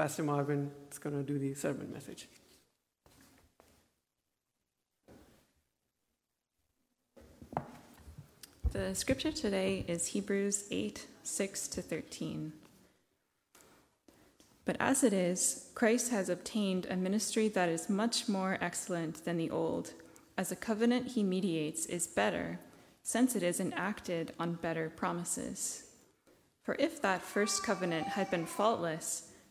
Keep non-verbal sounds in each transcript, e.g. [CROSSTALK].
Pastor Marvin is going to do the sermon message. The scripture today is Hebrews 8 6 to 13. But as it is, Christ has obtained a ministry that is much more excellent than the old, as the covenant he mediates is better, since it is enacted on better promises. For if that first covenant had been faultless,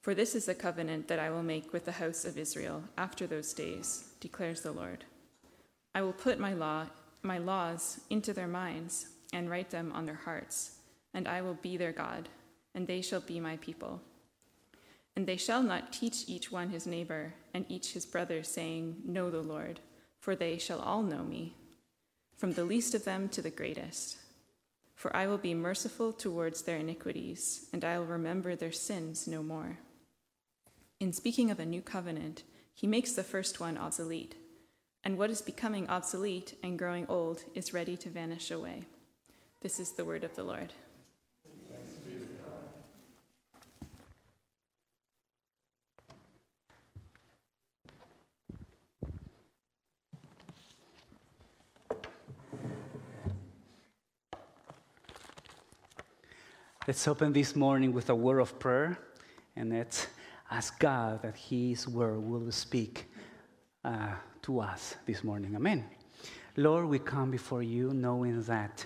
For this is the covenant that I will make with the house of Israel after those days, declares the Lord. I will put my law my laws into their minds and write them on their hearts, and I will be their God, and they shall be my people. And they shall not teach each one his neighbor and each his brother, saying, Know the Lord, for they shall all know me, from the least of them to the greatest. For I will be merciful towards their iniquities, and I will remember their sins no more. In speaking of a new covenant, he makes the first one obsolete and what is becoming obsolete and growing old is ready to vanish away. This is the word of the Lord. Let's open this morning with a word of prayer and let's ask God that His word will speak uh, to us this morning. Amen. Lord, we come before you knowing that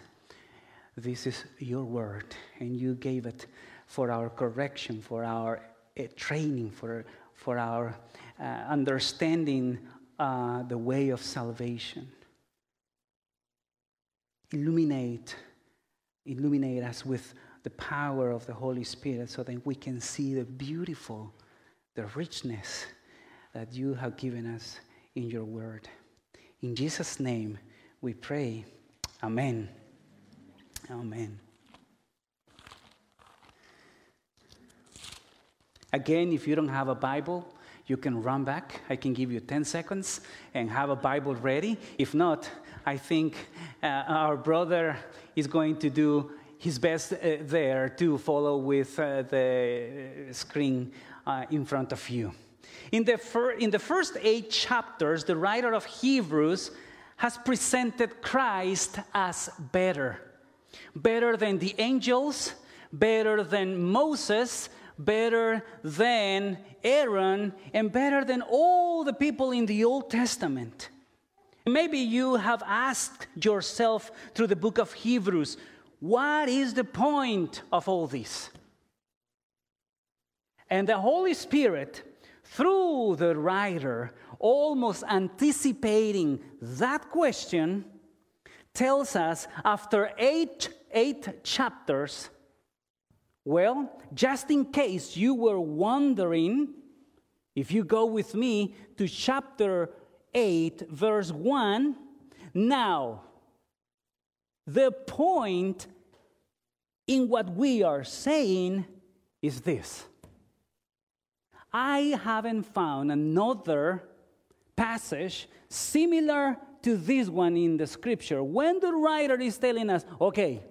this is your word and you gave it for our correction, for our uh, training, for, for our uh, understanding uh, the way of salvation. Illuminate, illuminate us with the power of the Holy Spirit so that we can see the beautiful, the richness that you have given us in your word. In Jesus' name we pray. Amen. Amen. Again, if you don't have a Bible, you can run back. I can give you 10 seconds and have a Bible ready. If not, I think uh, our brother is going to do his best uh, there to follow with uh, the screen uh, in front of you. In the, fir- in the first eight chapters, the writer of Hebrews has presented Christ as better. Better than the angels, better than Moses, better than Aaron, and better than all the people in the Old Testament. Maybe you have asked yourself through the book of Hebrews, what is the point of all this? And the Holy Spirit through the writer, almost anticipating that question, tells us after eight, eight chapters, well, just in case you were wondering, if you go with me to chapter 8, verse 1, now, the point in what we are saying is this I haven't found another passage similar to this one in the scripture. When the writer is telling us, okay,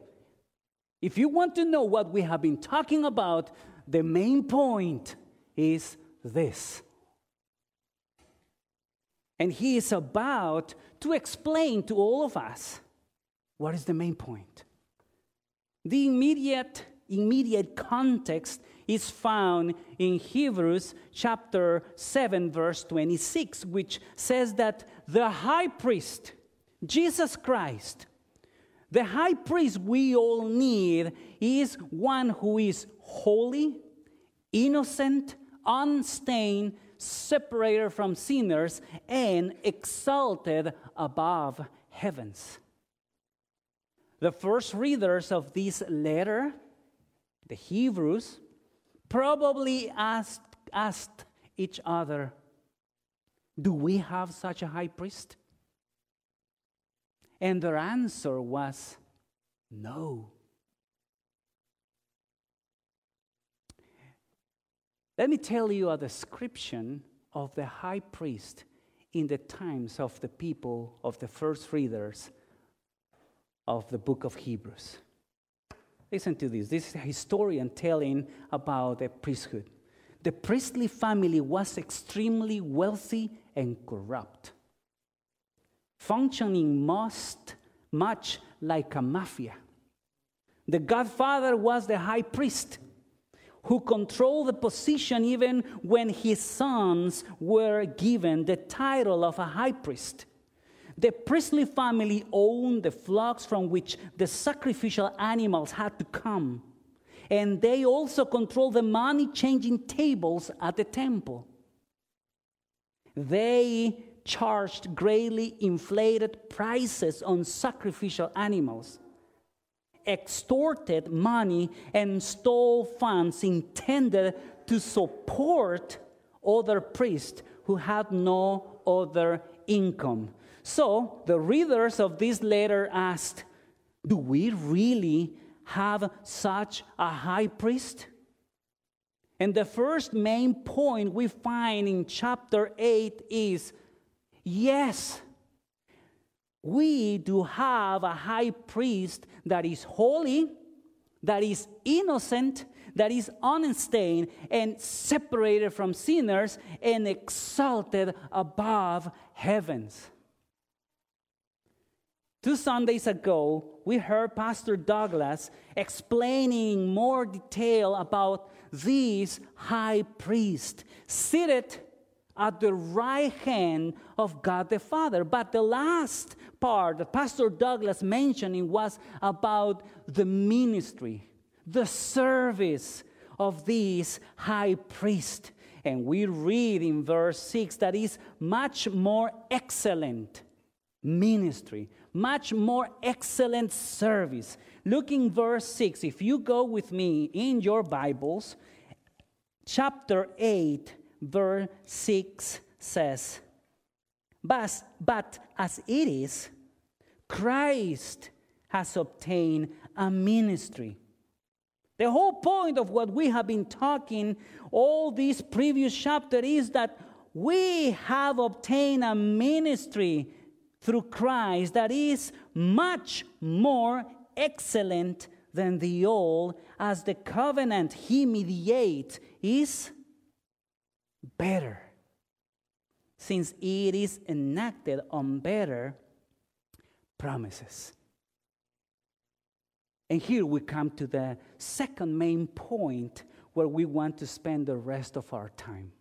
if you want to know what we have been talking about, the main point is this. And he is about to explain to all of us what is the main point. The immediate immediate context is found in Hebrews chapter 7, verse 26, which says that the high priest, Jesus Christ, the high priest we all need is one who is holy, innocent, unstained, separated from sinners, and exalted above heavens. The first readers of this letter, the Hebrews, probably asked, asked each other, Do we have such a high priest? And their answer was, No. Let me tell you a description of the high priest in the times of the people, of the first readers of the book of Hebrews. Listen to this. This is a historian telling about the priesthood. The priestly family was extremely wealthy and corrupt, functioning most much like a mafia. The godfather was the high priest who controlled the position even when his sons were given the title of a high priest. The priestly family owned the flocks from which the sacrificial animals had to come, and they also controlled the money changing tables at the temple. They charged greatly inflated prices on sacrificial animals extorted money and stole funds intended to support other priests who had no other income. So the readers of this letter asked, Do we really have such a high priest? And the first main point we find in chapter 8 is yes, we do have a high priest that is holy, that is innocent, that is unstained, and separated from sinners and exalted above heavens. Two Sundays ago, we heard Pastor Douglas explaining more detail about this high priest seated at the right hand of God the Father. But the last part that Pastor Douglas mentioning was about the ministry, the service of this high priest. And we read in verse 6 that is much more excellent ministry, much more excellent service. Look in verse 6, if you go with me in your Bibles, chapter 8, verse 6 says, but, but as it is, Christ has obtained a ministry. The whole point of what we have been talking all this previous chapter is that we have obtained a ministry through Christ that is much more excellent than the old, as the covenant he mediates is better, since it is enacted on better promises. And here we come to the second main point where we want to spend the rest of our time.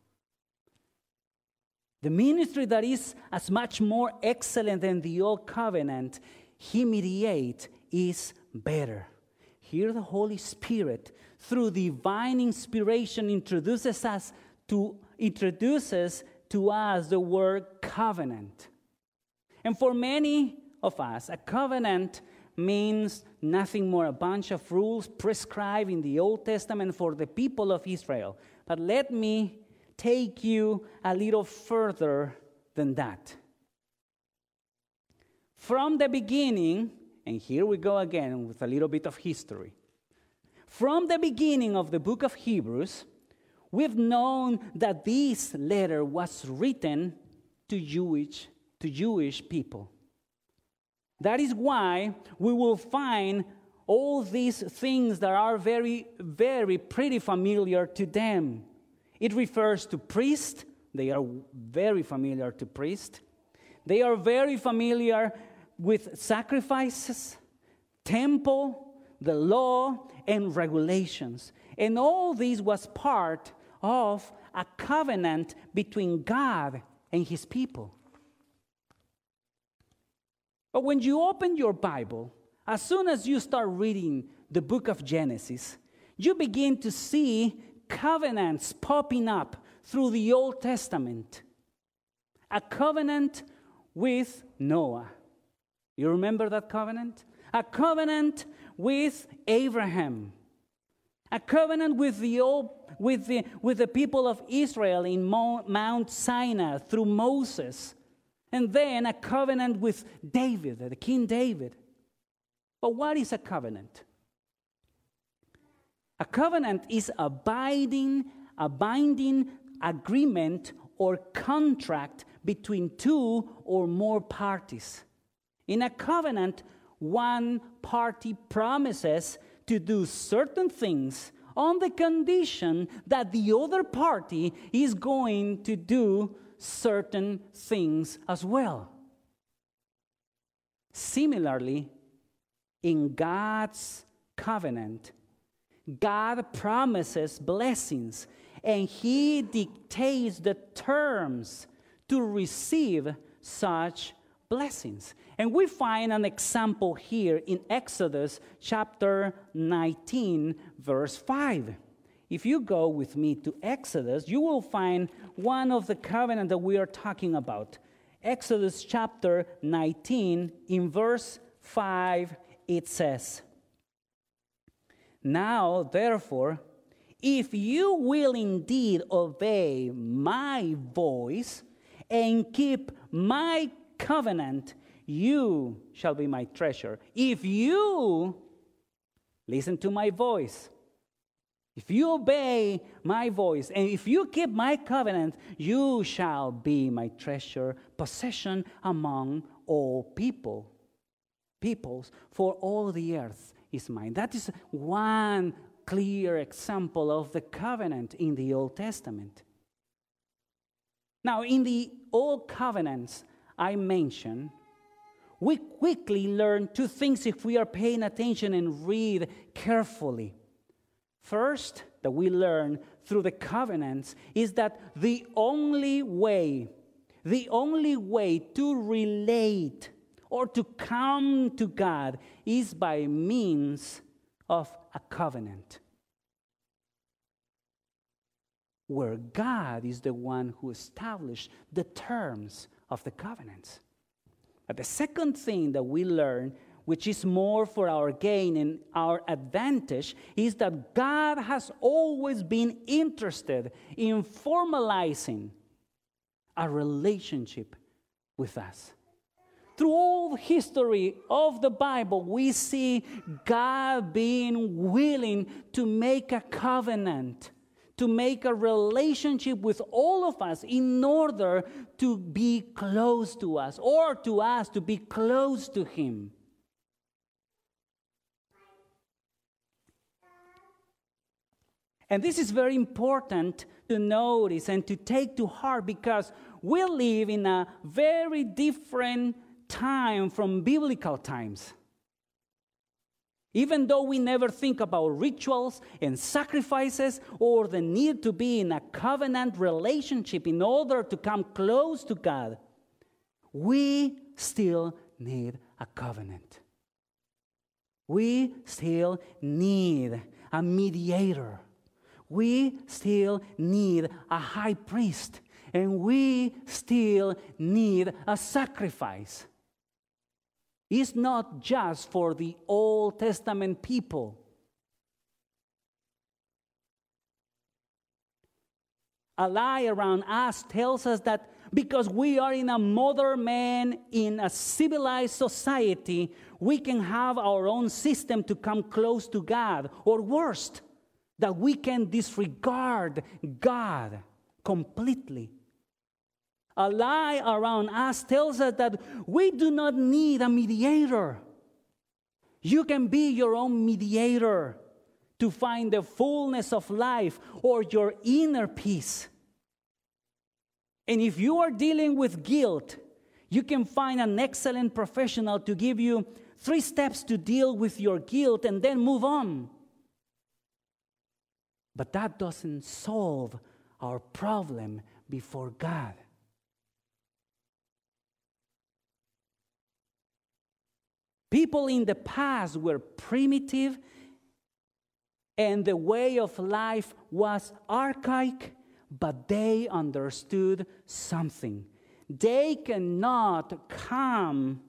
The ministry that is as much more excellent than the old covenant he mediates is better. Here, the Holy Spirit, through divine inspiration, introduces us to introduces to us the word covenant. And for many of us, a covenant means nothing more a bunch of rules prescribed in the Old Testament for the people of Israel. But let me take you a little further than that. From the beginning, and here we go again with a little bit of history. From the beginning of the book of Hebrews, we've known that this letter was written to Jewish, to Jewish people. That is why we will find all these things that are very, very pretty familiar to them. It refers to priest. They are very familiar to priest. They are very familiar with sacrifices, temple, the law, and regulations. And all this was part of a covenant between God and his people. But when you open your Bible, as soon as you start reading the book of Genesis, you begin to see covenants popping up through the Old Testament. A covenant with Noah. You remember that covenant? A covenant with Abraham. A covenant with the old with the, with the people of Israel in Mo- Mount Sinai through Moses, and then a covenant with David, the King David. But what is a covenant? A covenant is a binding, a binding agreement or contract between two or more parties. In a covenant, one party promises to do certain things on the condition that the other party is going to do certain things as well. Similarly, in God's covenant, God promises blessings and He dictates the terms to receive such blessings. And we find an example here in Exodus chapter 19, verse 5. If you go with me to Exodus, you will find one of the covenant that we are talking about. Exodus chapter 19, in verse 5, it says, Now, therefore, if you will indeed obey my voice and keep my covenant, you shall be my treasure. If you listen to my voice, if you obey my voice, and if you keep my covenant, you shall be my treasure, possession among all people. Peoples, for all the earth is mine. That is one clear example of the covenant in the Old Testament. Now, in the Old Covenants I mentioned, we quickly learn two things if we are paying attention and read carefully. First, that we learn through the covenants is that the only way, the only way to relate or to come to God is by means of a covenant where God is the one who established the terms of the covenants. But the second thing that we learn, which is more for our gain and our advantage, is that God has always been interested in formalizing a relationship with us through all history of the Bible, we see God being willing to make a covenant, to make a relationship with all of us in order to be close to us or to us to be close to Him. And this is very important to notice and to take to heart because we live in a very different time from biblical times. Even though we never think about rituals and sacrifices or the need to be in a covenant relationship in order to come close to God, we still need a covenant. We still need a mediator. We still need a high priest. And we still need a sacrifice is not just for the Old Testament people. A lie around us tells us that because we are in a modern man, in a civilized society, we can have our own system to come close to God, or worst, that we can disregard God completely a lie around us tells us that we do not need a mediator. You can be your own mediator to find the fullness of life or your inner peace. And if you are dealing with guilt, you can find an excellent professional to give you three steps to deal with your guilt and then move on. But that doesn't solve our problem before God. People in the past were primitive and the way of life was archaic, but they understood something. They cannot come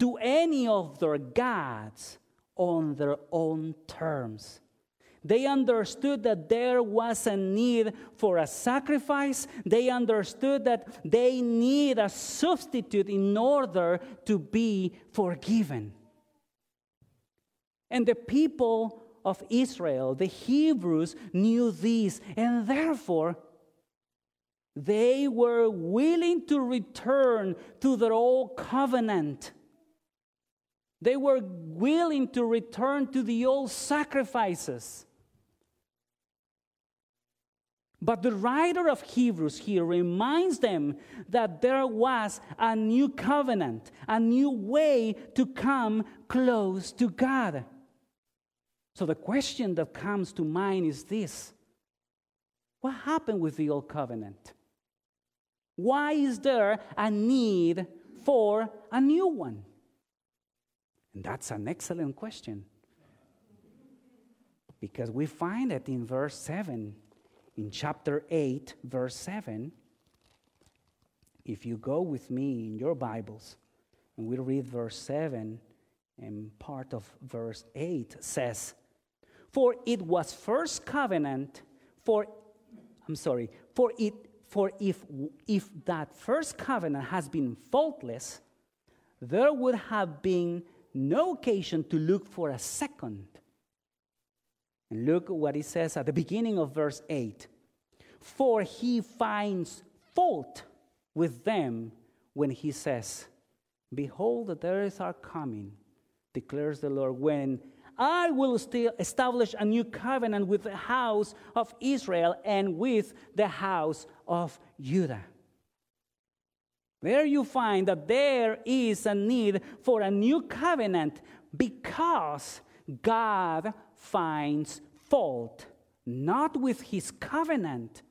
to any of their gods on their own terms. They understood that there was a need for a sacrifice. They understood that they need a substitute in order to be forgiven. And the people of Israel, the Hebrews, knew this, and therefore they were willing to return to their old covenant. They were willing to return to the old sacrifices. But the writer of Hebrews here reminds them that there was a new covenant, a new way to come close to God. So the question that comes to mind is this What happened with the old covenant? Why is there a need for a new one? And that's an excellent question. Because we find it in verse 7, in chapter 8, verse 7. If you go with me in your Bibles, and we read verse 7, and part of verse 8 says, For it was first covenant, for, I'm sorry, for it for if, if that first covenant has been faultless, there would have been no occasion to look for a second. And look what he says at the beginning of verse 8 For he finds fault with them when he says, Behold, the days are coming, declares the Lord, when I will still establish a new covenant with the house of Israel and with the house of Judah. There you find that there is a need for a new covenant because God finds fault not with his covenant,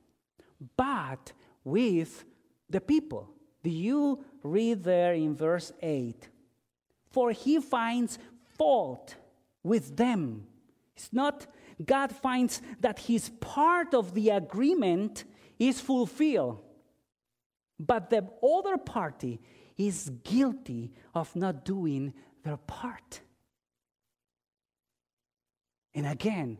but with the people. Do you read there in verse 8? For he finds fault with them. It's not, God finds that his part of the agreement is fulfilled, but the other party is guilty of not doing their part. And again,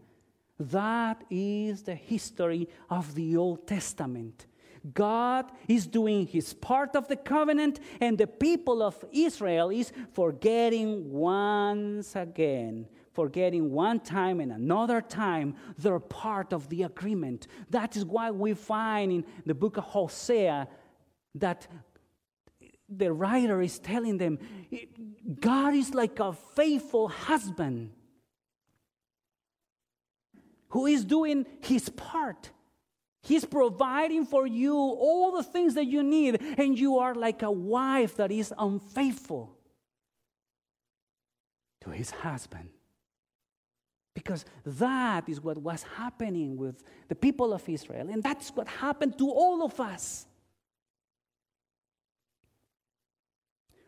that is the history of the Old Testament. God is doing his part of the covenant, and the people of Israel is forgetting once again, forgetting one time and another time their part of the agreement. That is why we find in the book of Hosea that the writer is telling them God is like a faithful husband who is doing his part. He's providing for you all the things that you need, and you are like a wife that is unfaithful to his husband. Because that is what was happening with the people of Israel, and that's what happened to all of us.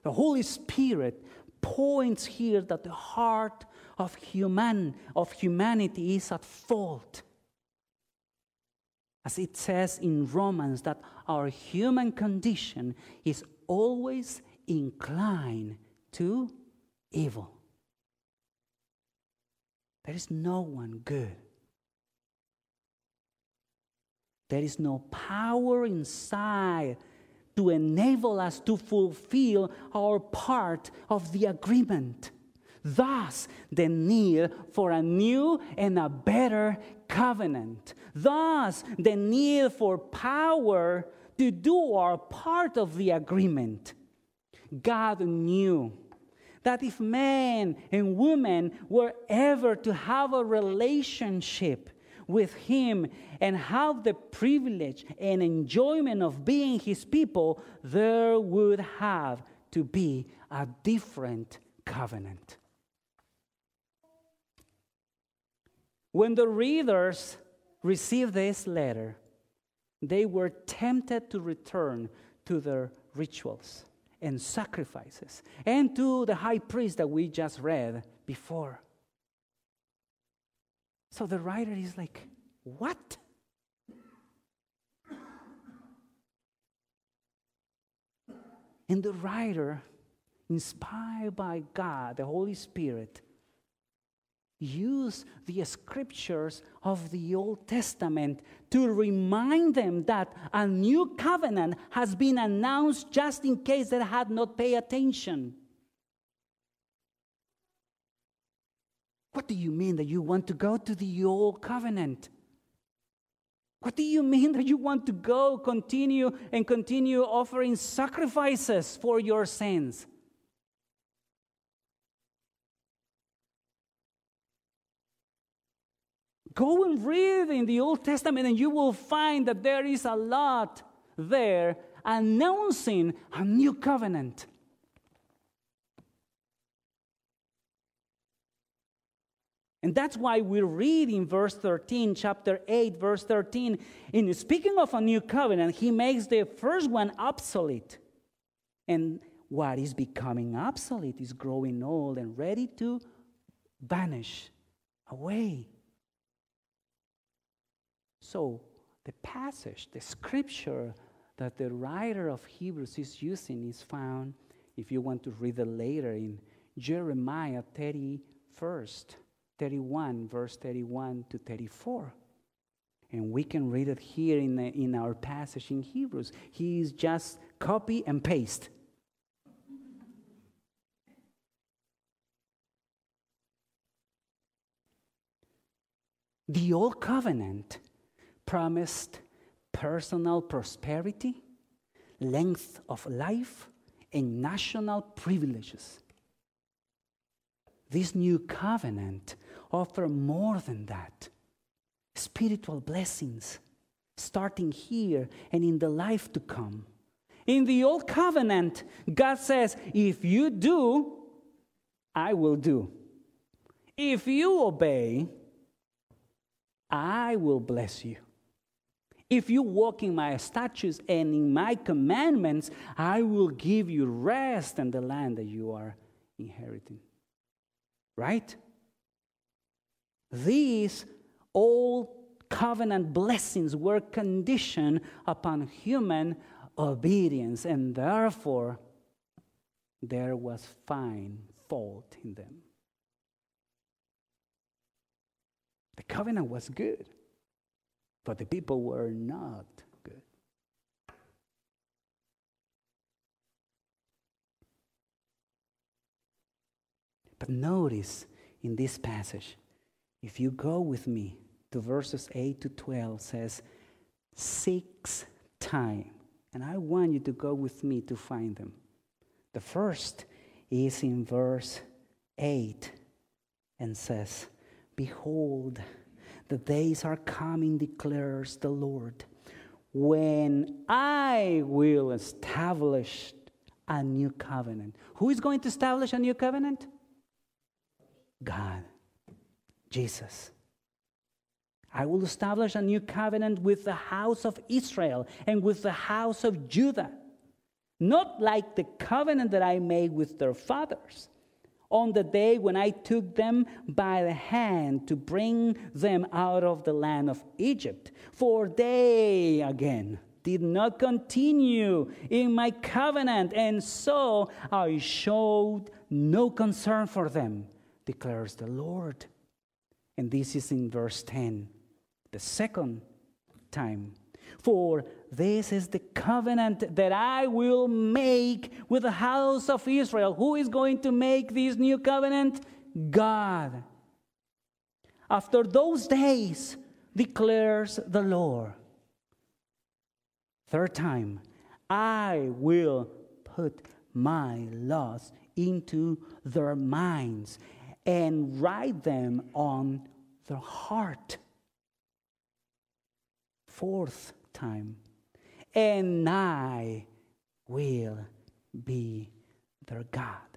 The Holy Spirit points here that the heart of human of humanity is at fault as it says in Romans, that our human condition is always inclined to evil. There is no one good. There is no power inside to enable us to fulfill our part of the agreement. Thus, the need for a new and a better covenant. Thus, the need for power to do our part of the agreement. God knew that if man and woman were ever to have a relationship with Him and have the privilege and enjoyment of being His people, there would have to be a different covenant. When the readers received this letter, they were tempted to return to their rituals and sacrifices and to the high priest that we just read before. So the writer is like, What? And the writer, inspired by God, the Holy Spirit, use the scriptures of the Old Testament to remind them that a new covenant has been announced just in case they had not paid attention. What do you mean that you want to go to the Old Covenant? What do you mean that you want to go, continue, and continue offering sacrifices for your sins? Go and read in the Old Testament, and you will find that there is a lot there announcing a new covenant. And that's why we read in verse 13, chapter 8, verse 13, in speaking of a new covenant, he makes the first one obsolete. And what is becoming obsolete is growing old and ready to vanish away. So, the passage, the scripture that the writer of Hebrews is using is found, if you want to read it later, in Jeremiah 31st, 31, verse 31 to 34. And we can read it here in, the, in our passage in Hebrews. He is just copy and paste. The old covenant promised personal prosperity, length of life, and national privileges. This new covenant offers more than that spiritual blessings, starting here and in the life to come. In the old covenant, God says, If you do, I will do. If you obey, I will bless you. If you walk in my statutes and in my commandments, I will give you rest in the land that you are inheriting. Right? These old covenant blessings were conditioned upon human obedience, and therefore there was fine fault in them. The covenant was good. But the people were not good. But notice in this passage, if you go with me to verses 8 to 12, says six times. And I want you to go with me to find them. The first is in verse 8 and says, Behold, the days are coming, declares the Lord, when I will establish a new covenant. Who is going to establish a new covenant? God, Jesus. I will establish a new covenant with the house of Israel and with the house of Judah. Not like the covenant that I made with their fathers on the day when I took them by the hand to bring them out of the land of Egypt. For they, again, did not continue in my covenant, and so I showed no concern for them, declares the Lord. And this is in verse 10, the second time. For this is the covenant that I will make with the house of Israel. Who is going to make this new covenant? God. After those days, declares the Lord. Third time, I will put my laws into their minds and write them on their heart. Fourth time, and I will be their God,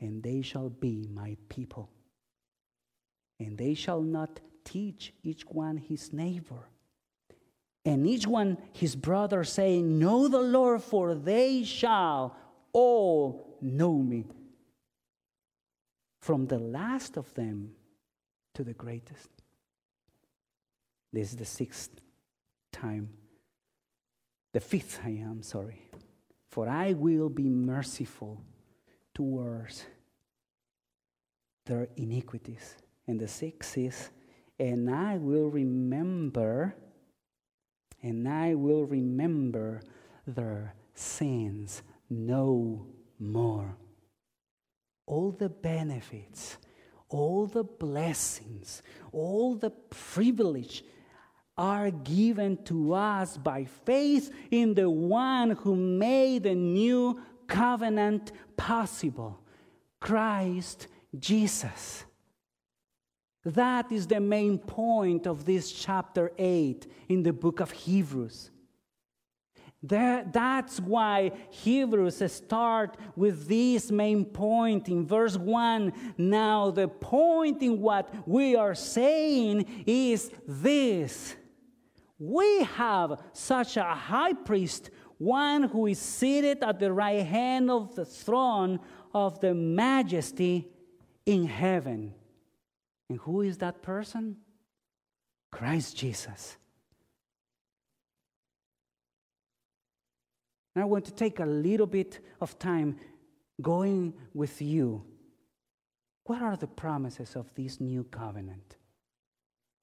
and they shall be my people. And they shall not teach each one his neighbor, and each one his brother, saying, Know the Lord, for they shall all know me, from the last of them to the greatest. This is the sixth time the fifth I am sorry. For I will be merciful towards their iniquities. And the sixth is, and I will remember, and I will remember their sins no more. All the benefits, all the blessings, all the privilege are given to us by faith in the one who made the new covenant possible Christ Jesus. That is the main point of this chapter 8 in the book of Hebrews. That, that's why Hebrews start with this main point in verse 1. Now, the point in what we are saying is this we have such a high priest, one who is seated at the right hand of the throne of the majesty in heaven. And who is that person? Christ Jesus. Now I want to take a little bit of time going with you. What are the promises of this new covenant?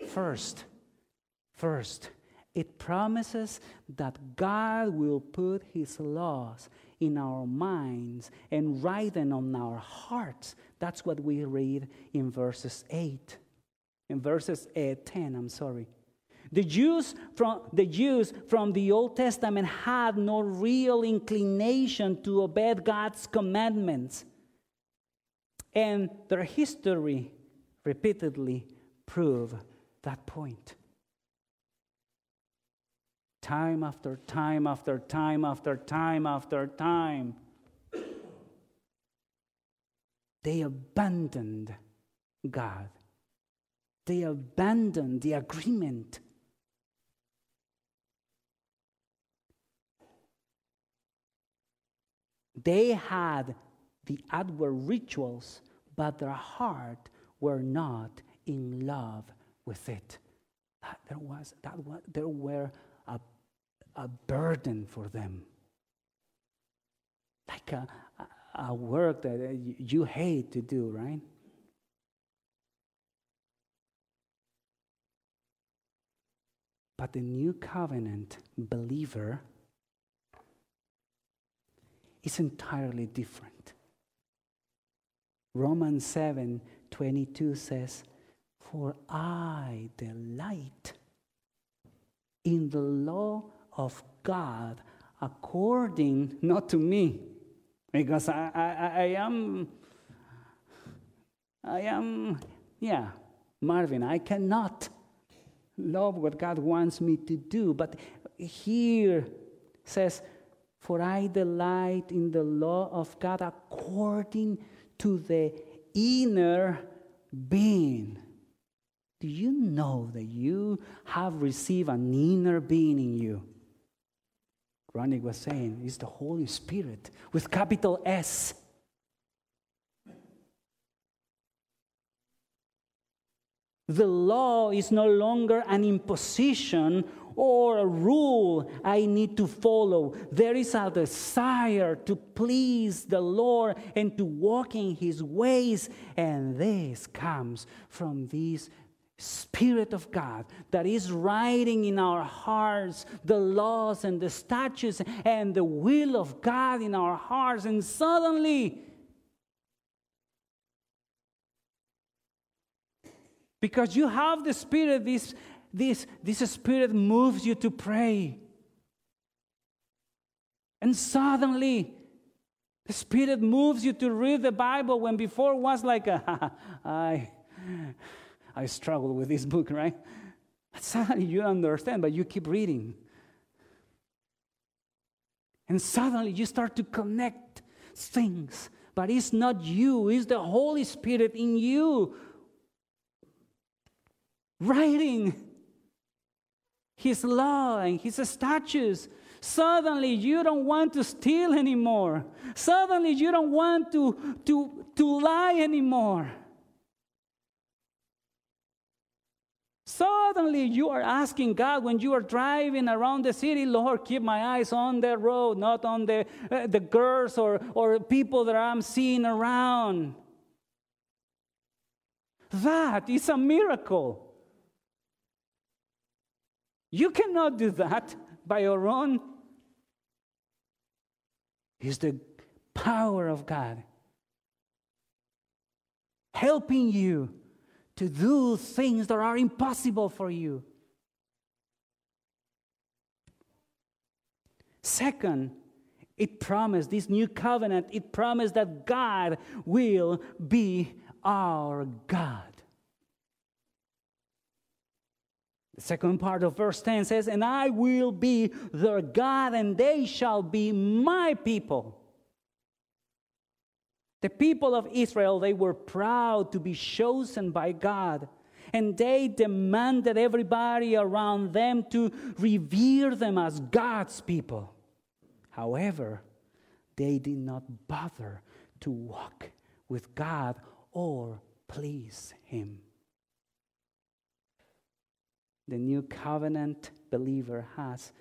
First, first, it promises that God will put His laws in our minds and write them on our hearts. That's what we read in verses 8. In verses uh, 10, I'm sorry. The Jews, from, the Jews from the Old Testament had no real inclination to obey God's commandments. And their history repeatedly prove that point time after time after time after time after time. They abandoned God. They abandoned the agreement. They had the outward rituals, but their heart were not in love with it. There was that was, there were a a burden for them. Like a, a work that you hate to do, right? But the new covenant believer is entirely different. Romans 7 22 says, For I delight in the law of God according not to me, because I, I, I am, I am, yeah, Marvin, I cannot love what God wants me to do. But here says, For I delight in the law of God according to the inner being. Do you know that you have received an inner being in you? Ronnie was saying, is the Holy Spirit with capital S. The law is no longer an imposition or a rule I need to follow. There is a desire to please the Lord and to walk in His ways, and this comes from this Spirit of God that is writing in our hearts the laws and the statutes and the will of God in our hearts, and suddenly, because you have the Spirit, this, this, this Spirit moves you to pray. And suddenly, the Spirit moves you to read the Bible when before was like, a, [LAUGHS] I. I struggle with this [LAUGHS] book, right? Suddenly you understand, but you keep reading. And suddenly you start to connect things. But it's not you, it's the Holy Spirit in you writing His law and His statutes. Suddenly you don't want to steal anymore. Suddenly you don't want to, to, to lie anymore. Suddenly, you are asking God when you are driving around the city, Lord, keep my eyes on the road, not on the, uh, the girls or, or people that I'm seeing around. That is a miracle. You cannot do that by your own. It's the power of God helping you to do things that are impossible for you. Second, it promised, this new covenant, it promised that God will be our God. The second part of verse 10 says, And I will be their God, and they shall be my people. The people of Israel, they were proud to be chosen by God, and they demanded everybody around them to revere them as God's people. However, they did not bother to walk with God or please Him. The new covenant believer has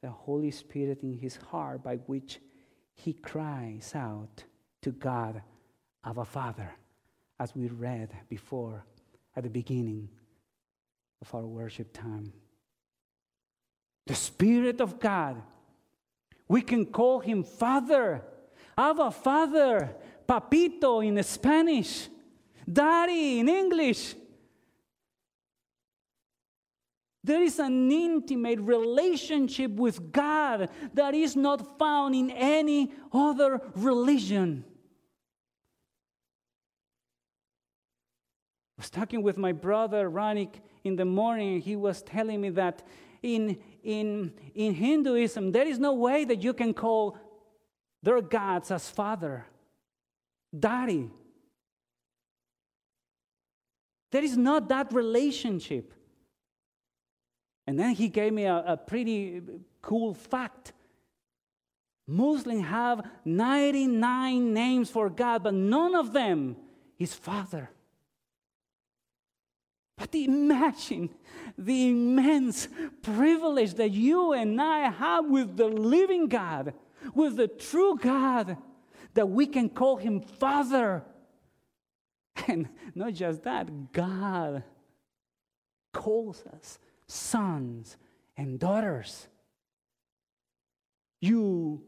the Holy Spirit in his heart by which he cries out to God, our Father, as we read before at the beginning of our worship time. The Spirit of God we can call him Father, Abba Father, Papito in Spanish, Daddy in English. There is an intimate relationship with God that is not found in any other religion. I was talking with my brother Ranik in the morning. He was telling me that in, in, in Hinduism, there is no way that you can call their gods as father, daddy. There is not that relationship. And then he gave me a, a pretty cool fact. Muslims have 99 names for God, but none of them is Father. But imagine the immense privilege that you and I have with the living God, with the true God, that we can call him Father. And not just that, God calls us sons and daughters. You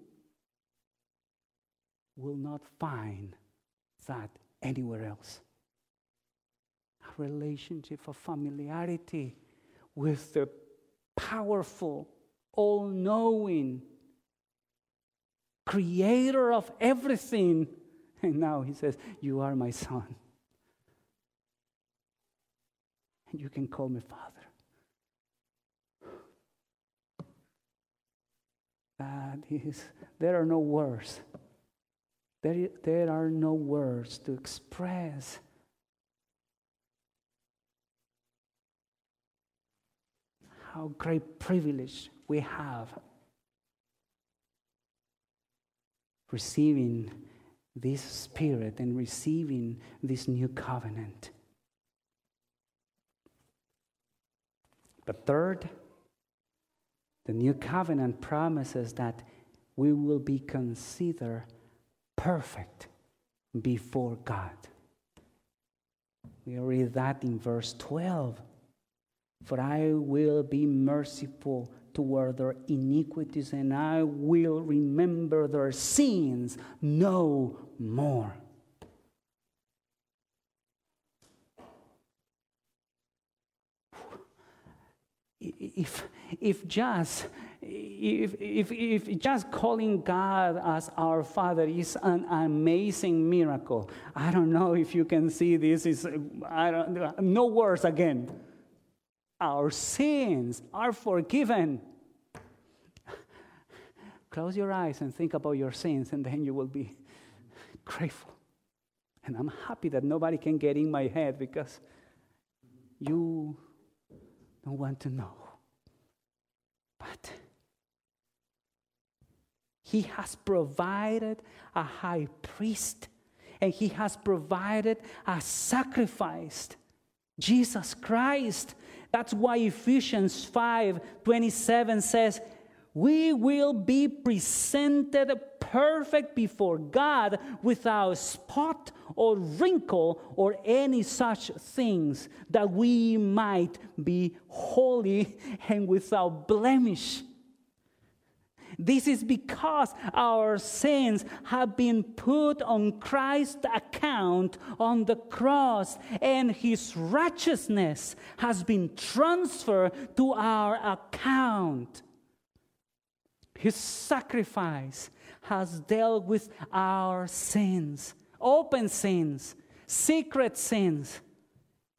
will not find that anywhere else relationship of familiarity with the powerful, all knowing creator of everything. [LAUGHS] And now he says, You are my son. And you can call me Father. That is, there are no words. There, there are no words to express how great privilege we have receiving this spirit and receiving this new covenant. But third, the new covenant promises that we will be considered perfect before God. We read that in verse 12 for I will be merciful toward their iniquities, and I will remember their sins no more. If, if just if, if, if just calling God as our Father is an amazing miracle, I don't know if you can see this is I don't no words again our sins are forgiven. Close your eyes and think about your sins, and then you will be grateful. And I'm happy that nobody can get in my head because you don't want to know. But He has provided a high priest, and He has provided a sacrifice. Jesus Christ that's why Ephesians 5 27 says, We will be presented perfect before God without spot or wrinkle or any such things, that we might be holy and without blemish. This is because our sins have been put on Christ's account on the cross, and his righteousness has been transferred to our account. His sacrifice has dealt with our sins, open sins, secret sins,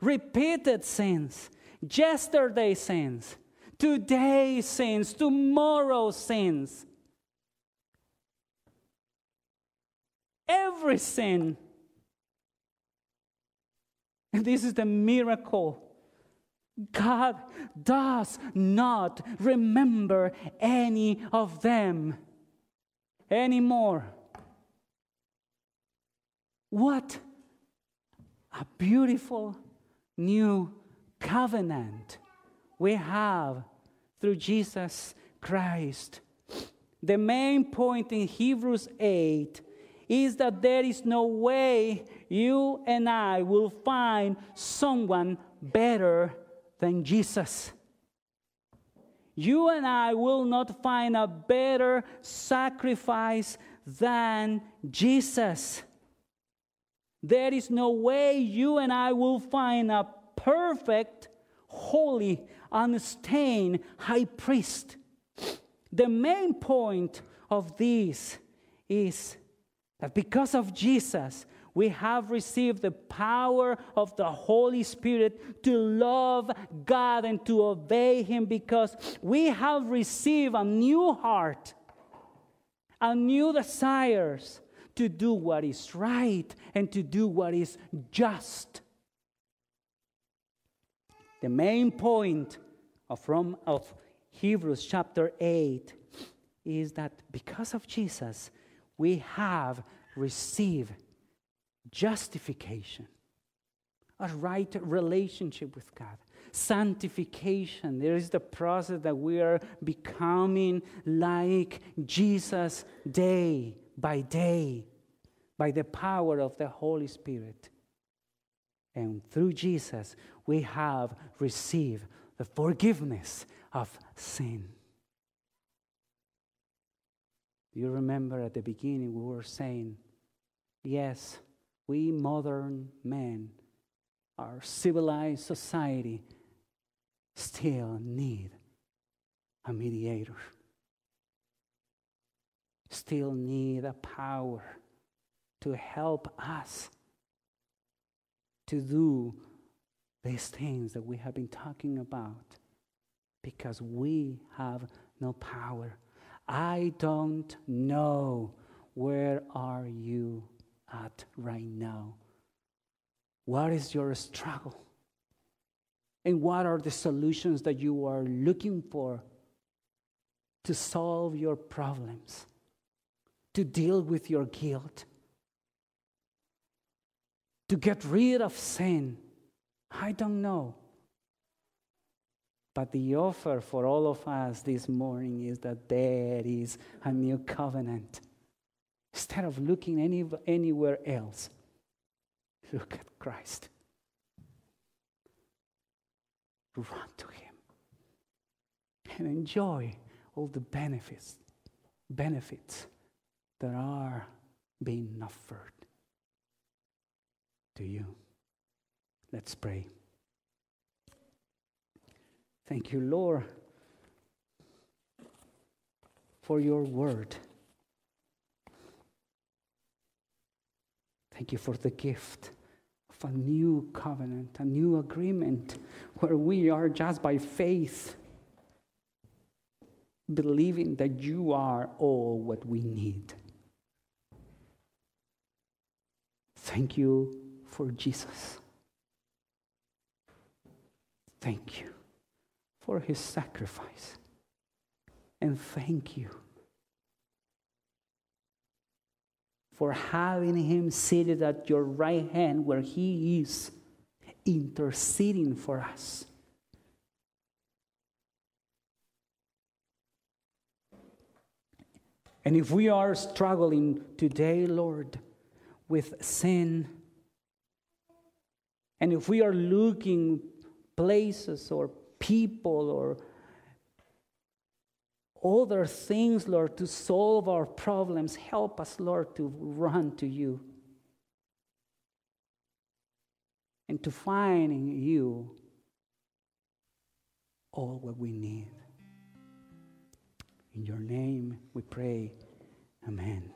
repeated sins, yesterday sins, today sins, tomorrow sins. Every sin. And this is the miracle God does not remember any of them anymore. What a beautiful new covenant we have through Jesus Christ. The main point in Hebrews 8 is that there is no way you and I will find someone better than Jesus. You and I will not find a better sacrifice than Jesus. There is no way you and I will find a perfect, holy, unstained high priest. The main point of this is that because of Jesus, we have received the power of the Holy Spirit to love God and to obey Him because we have received a new heart, a new desires to do what is right and to do what is just. The main point of, from, of Hebrews chapter 8 is that because of Jesus, we have received justification, a right relationship with God. Sanctification, there is the process that we are becoming like Jesus day by day by the power of the Holy Spirit. And through Jesus, we have received the forgiveness of sin. You remember at the beginning we were saying, yes, we modern men, our civilized society, still need a mediator, still need a power to help us to do these things that we have been talking about because we have no power. I don't know where are you at right now? What is your struggle? And what are the solutions that you are looking for to solve your problems, to deal with your guilt, to get rid of sin? I don't know. But the offer for all of us this morning is that there is a new covenant. Instead of looking any, anywhere else, look at Christ. Run to Him and enjoy all the benefits, benefits that are being offered to you. Let's pray. Thank you, Lord, for your word. Thank you for the gift of a new covenant, a new agreement where we are just by faith believing that you are all what we need. Thank you for Jesus. Thank you for his sacrifice. And thank you for having him seated at your right hand where he is interceding for us. And if we are struggling today, Lord, with sin, and if we are looking places or people or other things, Lord, to solve our problems, help us, Lord, to run to you and to find in you all what we need. In your name we pray. Amen.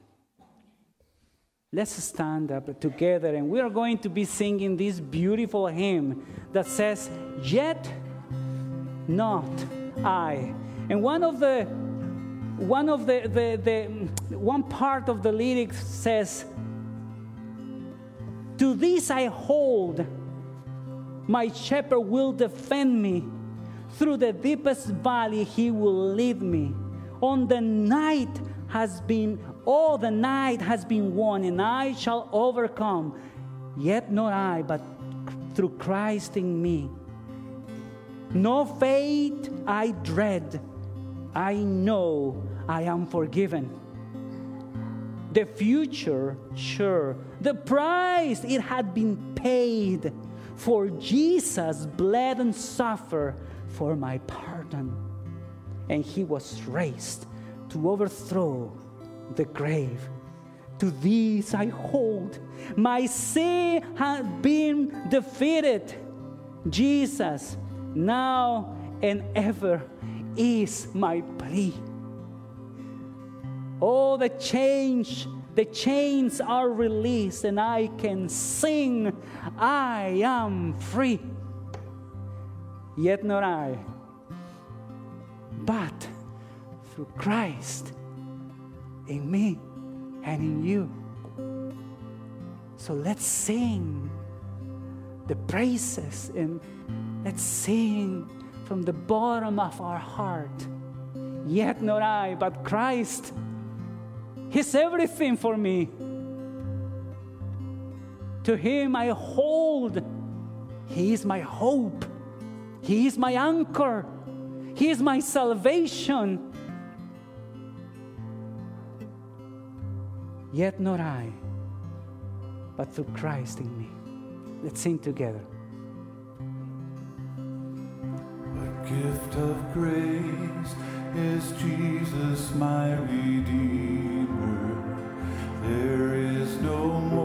Let's stand up together and we are going to be singing this beautiful hymn that says, Yet not I. And one of the one of the, the, the one part of the lyrics says, To this I hold, my shepherd will defend me. Through the deepest valley he will lead me. On the night has been, all the night has been won, and I shall overcome. Yet not I, but through Christ in me. No fate I dread. I know I am forgiven. The future, sure. The price, it had been paid. For Jesus bled and suffered for my pardon. And he was raised to overthrow the grave. To these I hold. My sin had been defeated. Jesus, now and ever, is my plea. Oh, the change, the chains are released, and I can sing, I am free. Yet not I, but through Christ in me and in you. So let's sing the praises and let's sing from the bottom of our heart. Yet not I, but Christ. He's everything for me. To Him I hold. He is my hope. He is my anchor. He is my salvation. Yet not I, but through Christ in me. Let's sing together. The gift of grace is Jesus, my Redeemer. There is no more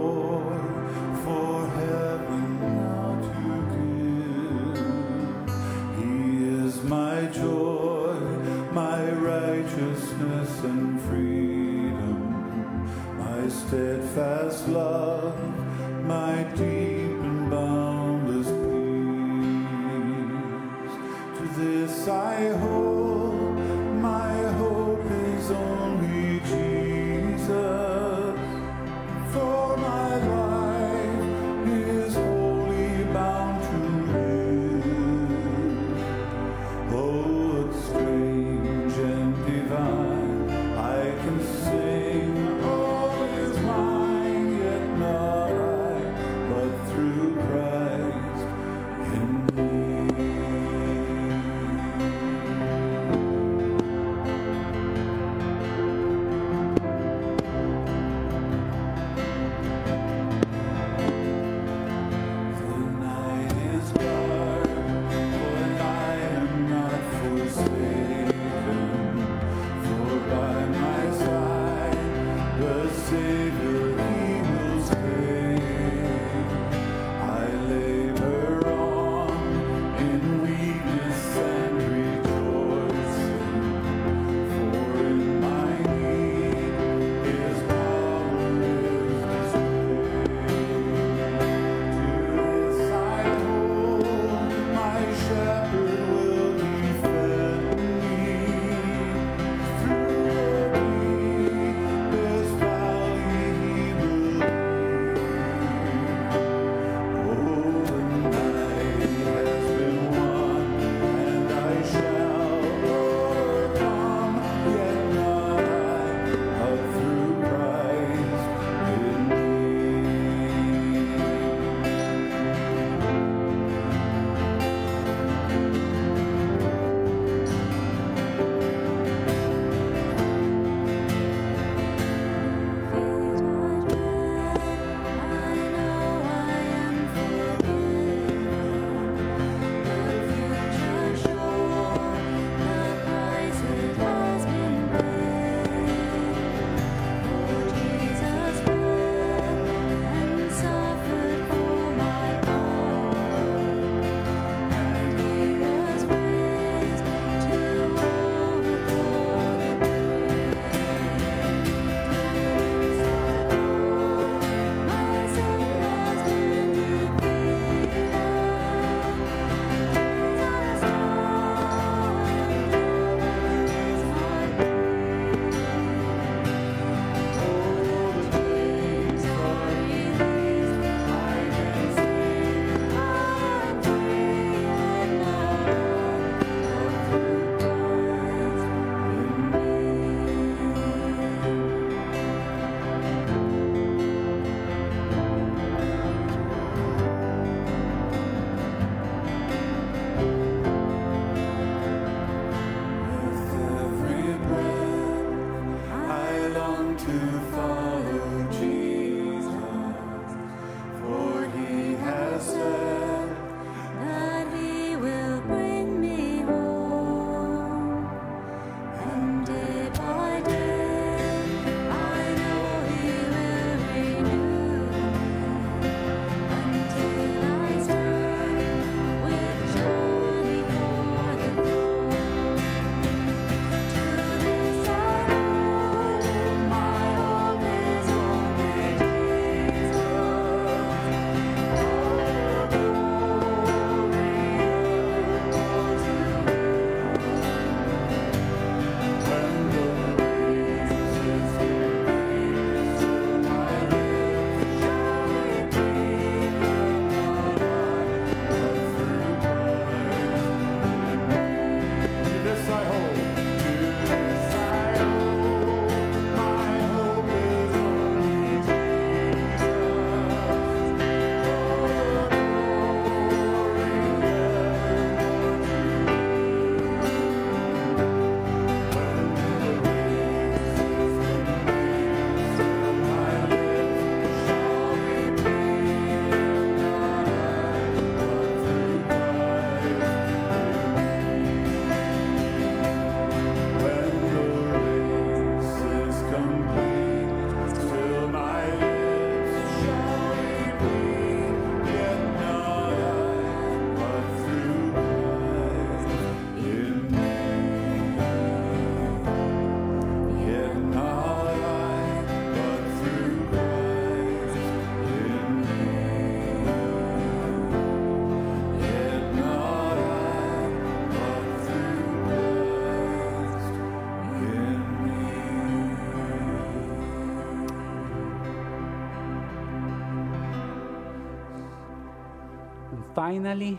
finally,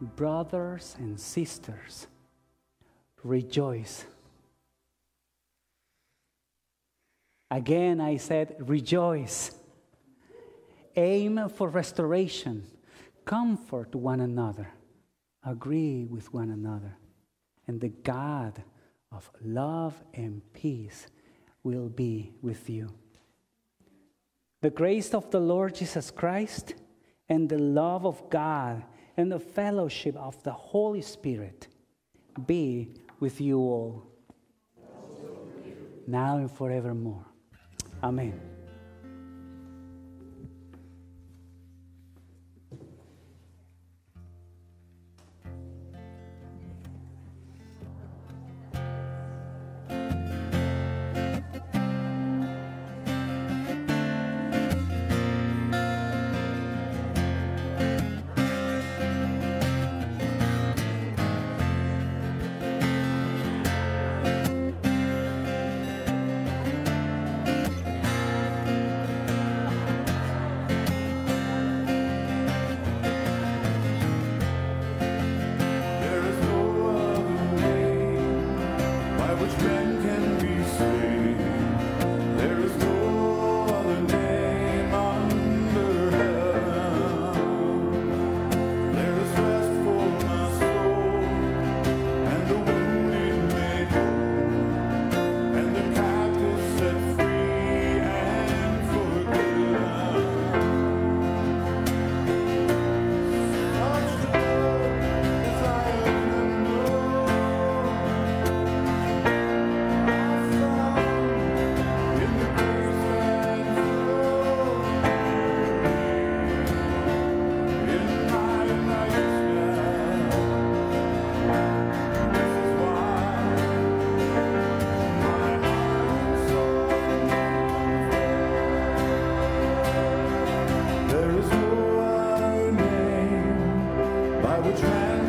brothers and sisters, rejoice. Again, I said, rejoice. Aim for restoration. Comfort one another. Agree with one another. And the God of love and peace will be with you. The grace of the Lord Jesus Christ and the love of God and the fellowship of the Holy Spirit be with you all, now and forevermore. Amen. travel.